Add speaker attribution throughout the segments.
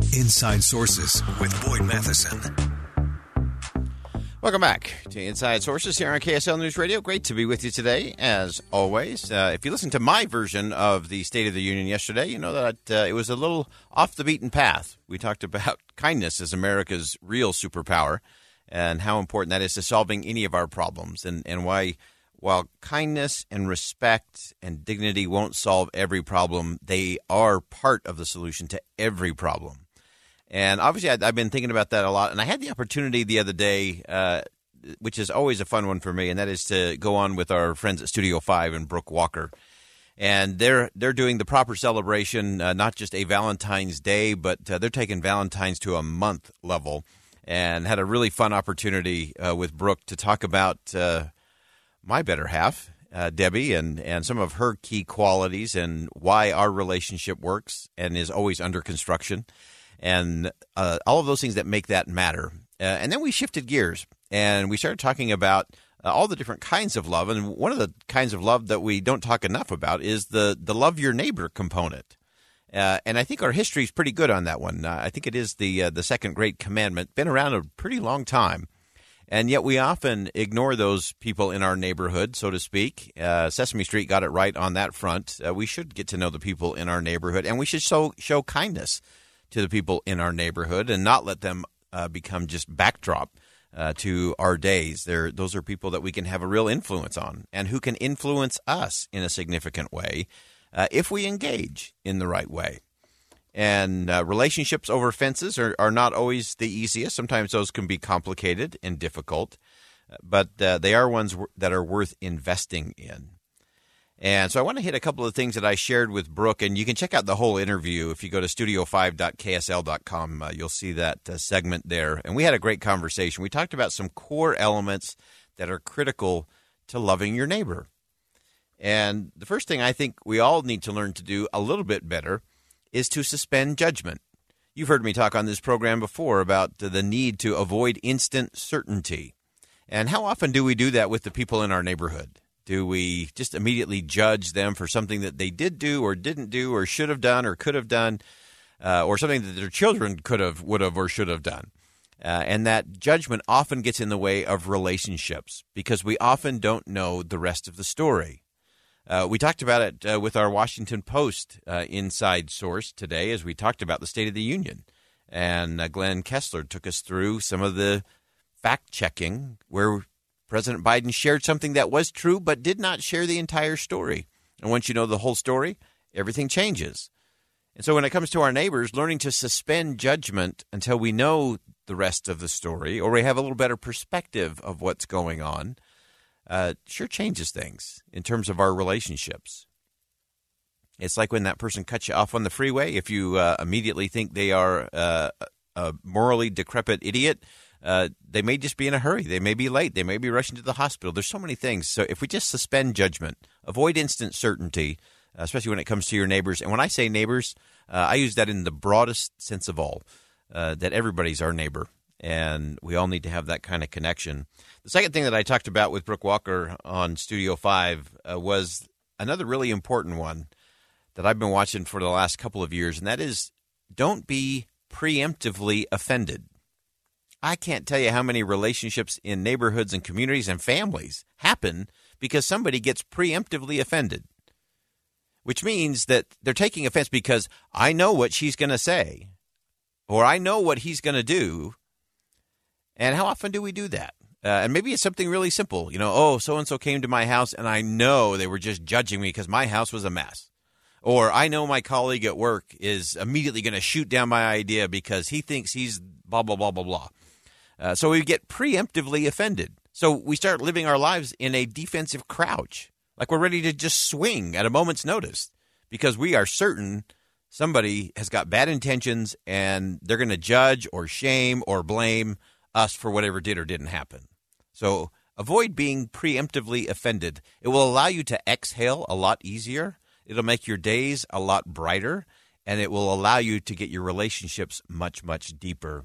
Speaker 1: Inside Sources with Boyd Matheson.
Speaker 2: Welcome back to Inside Sources here on KSL News Radio. Great to be with you today, as always. Uh, if you listened to my version of the State of the Union yesterday, you know that uh, it was a little off the beaten path. We talked about kindness as America's real superpower and how important that is to solving any of our problems, and, and why, while kindness and respect and dignity won't solve every problem, they are part of the solution to every problem. And obviously, I, have been thinking about that a lot. And I had the opportunity the other day, uh, which is always a fun one for me, and that is to go on with our friends at Studio Five and Brooke Walker. And they're they're doing the proper celebration, uh, not just a Valentine's Day, but uh, they're taking Valentine's to a month level. And had a really fun opportunity uh, with Brooke to talk about uh, my better half, uh, Debbie, and, and some of her key qualities and why our relationship works and is always under construction and uh, all of those things that make that matter. Uh, and then we shifted gears and we started talking about uh, all the different kinds of love. And one of the kinds of love that we don't talk enough about is the, the love your neighbor component. Uh, and I think our history is pretty good on that one. Uh, I think it is the uh, the second great commandment, been around a pretty long time, and yet we often ignore those people in our neighborhood, so to speak. Sesame Street got it right on that front. we should get to know the people in our neighborhood, and we should show show kindness to the people in our neighborhood and not let them uh, become just backdrop uh, to our days. They're, those are people that we can have a real influence on and who can influence us in a significant way uh, if we engage in the right way. And uh, relationships over fences are, are not always the easiest. Sometimes those can be complicated and difficult, but uh, they are ones that are worth investing in. And so I want to hit a couple of things that I shared with Brooke, and you can check out the whole interview if you go to studio5.ksl.com. Uh, you'll see that uh, segment there. And we had a great conversation. We talked about some core elements that are critical to loving your neighbor. And the first thing I think we all need to learn to do a little bit better is to suspend judgment. You've heard me talk on this program before about the need to avoid instant certainty. And how often do we do that with the people in our neighborhood? Do we just immediately judge them for something that they did do or didn't do or should have done or could have done uh, or something that their children could have, would have, or should have done? Uh, and that judgment often gets in the way of relationships because we often don't know the rest of the story. Uh, we talked about it uh, with our Washington Post uh, inside source today as we talked about the State of the Union. And uh, Glenn Kessler took us through some of the fact checking where President Biden shared something that was true, but did not share the entire story. And once you know the whole story, everything changes. And so when it comes to our neighbors, learning to suspend judgment until we know the rest of the story or we have a little better perspective of what's going on uh, sure changes things in terms of our relationships. It's like when that person cuts you off on the freeway. If you uh, immediately think they are uh, a morally decrepit idiot, uh, they may just be in a hurry. They may be late. They may be rushing to the hospital. There's so many things. So if we just suspend judgment, avoid instant certainty, uh, especially when it comes to your neighbors. And when I say neighbors, uh, I use that in the broadest sense of all, uh, that everybody's our neighbor. And we all need to have that kind of connection. The second thing that I talked about with Brooke Walker on Studio 5 uh, was another really important one that I've been watching for the last couple of years, and that is don't be preemptively offended. I can't tell you how many relationships in neighborhoods and communities and families happen because somebody gets preemptively offended, which means that they're taking offense because I know what she's going to say. or I know what he's going to do. And how often do we do that? Uh, and maybe it's something really simple. You know, oh, so and so came to my house and I know they were just judging me because my house was a mess. Or I know my colleague at work is immediately going to shoot down my idea because he thinks he's blah, blah, blah, blah, blah. Uh, so we get preemptively offended. So we start living our lives in a defensive crouch, like we're ready to just swing at a moment's notice because we are certain somebody has got bad intentions and they're going to judge or shame or blame us for whatever did or didn't happen. So avoid being preemptively offended. It will allow you to exhale a lot easier. It'll make your days a lot brighter and it will allow you to get your relationships much, much deeper.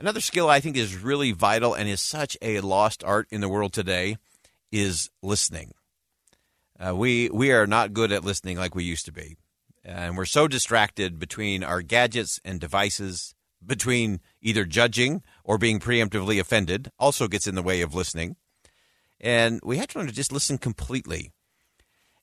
Speaker 2: Another skill I think is really vital and is such a lost art in the world today is listening. Uh, we we are not good at listening like we used to be, and we're so distracted between our gadgets and devices between either judging or being preemptively offended also gets in the way of listening. And we have to learn to just listen completely.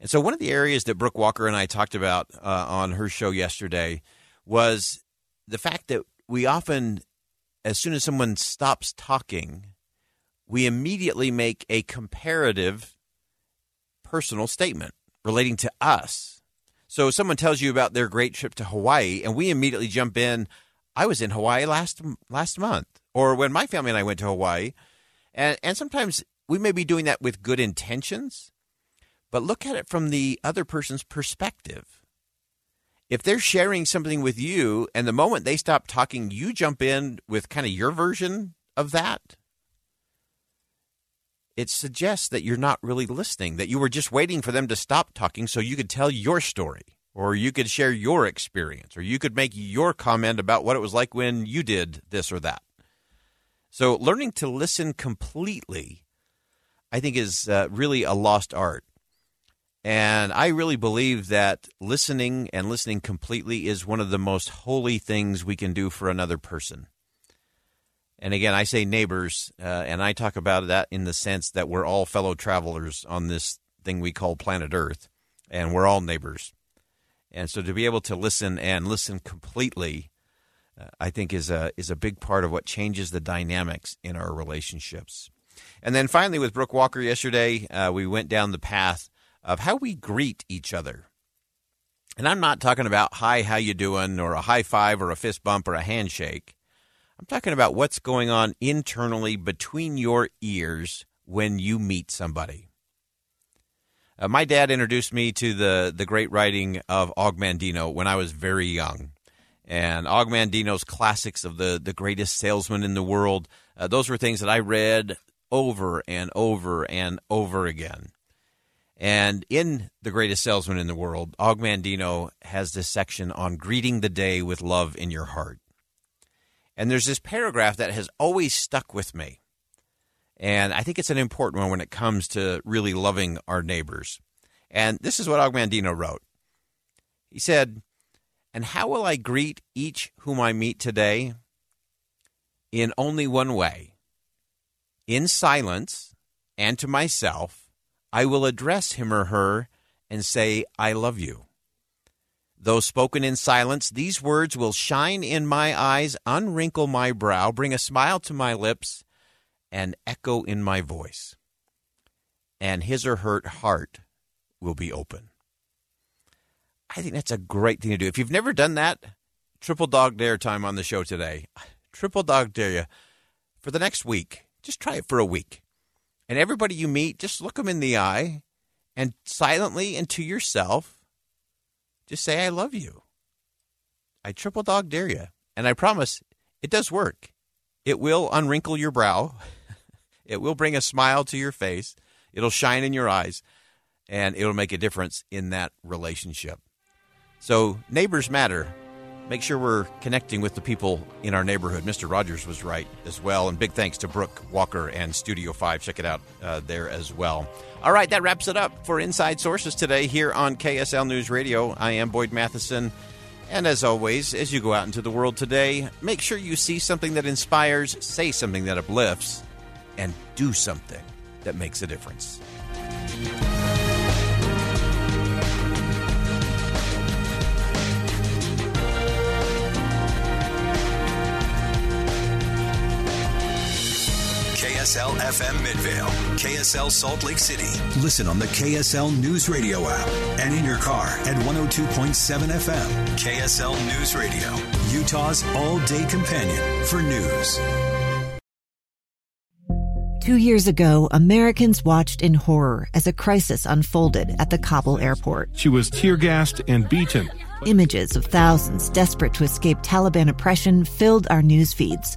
Speaker 2: And so, one of the areas that Brooke Walker and I talked about uh, on her show yesterday was the fact that we often, as soon as someone stops talking, we immediately make a comparative personal statement relating to us. So, someone tells you about their great trip to Hawaii, and we immediately jump in. I was in Hawaii last last month, or when my family and I went to Hawaii, and and sometimes we may be doing that with good intentions, but look at it from the other person's perspective. If they're sharing something with you, and the moment they stop talking, you jump in with kind of your version of that, it suggests that you're not really listening, that you were just waiting for them to stop talking so you could tell your story or you could share your experience, or you could make your comment about what it was like when you did this or that. So, learning to listen completely, I think, is uh, really a lost art. And I really believe that listening and listening completely is one of the most holy things we can do for another person. And again, I say neighbors, uh, and I talk about that in the sense that we're all fellow travelers on this thing we call planet Earth, and we're all neighbors. And so to be able to listen and listen completely, uh, I think is a is a big part of what changes the dynamics in our relationships. And then finally, with Brooke Walker yesterday, uh, we went down the path of how we greet each other. And I'm not talking about hi, how you doing, or a high five, or a fist bump, or a handshake. I'm talking about what's going on internally between your ears when you meet somebody. Uh, my dad introduced me to the the great writing of Og Mandino when I was very young, and Og Mandino's classics of the the greatest salesman in the world. Uh, those were things that I read over and over and over again. And in The Greatest Salesman in the World, Og Mandino has this section on greeting the day with love in your heart. And there's this paragraph that has always stuck with me. And I think it's an important one when it comes to really loving our neighbors. And this is what Og Mandino wrote. He said, And how will I greet each whom I meet today? In only one way. In silence and to myself, I will address him or her and say, I love you. Though spoken in silence, these words will shine in my eyes, unwrinkle my brow, bring a smile to my lips, and echo in my voice. And his or her heart will be open. I think that's a great thing to do. If you've never done that, triple dog dare time on the show today. Triple dog dare you for the next week. Just try it for a week. And everybody you meet, just look them in the eye and silently and to yourself, just say, I love you. I triple dog dare you. And I promise it does work. It will unwrinkle your brow. It will bring a smile to your face. It'll shine in your eyes, and it'll make a difference in that relationship. So, neighbors matter. Make sure we're connecting with the people in our neighborhood. Mr. Rogers was right as well. And big thanks to Brooke Walker and Studio 5. Check it out uh, there as well. All right, that wraps it up for Inside Sources today here on KSL News Radio. I am Boyd Matheson. And as always, as you go out into the world today, make sure you see something that inspires, say something that uplifts, and do something that makes a difference.
Speaker 1: KSL FM Midvale, KSL Salt Lake City. Listen on the KSL News Radio app and in your car at 102.7 FM. KSL News Radio, Utah's all day companion for news.
Speaker 3: Two years ago, Americans watched in horror as a crisis unfolded at the Kabul airport.
Speaker 4: She was tear gassed and beaten.
Speaker 3: Images of thousands desperate to escape Taliban oppression filled our news feeds.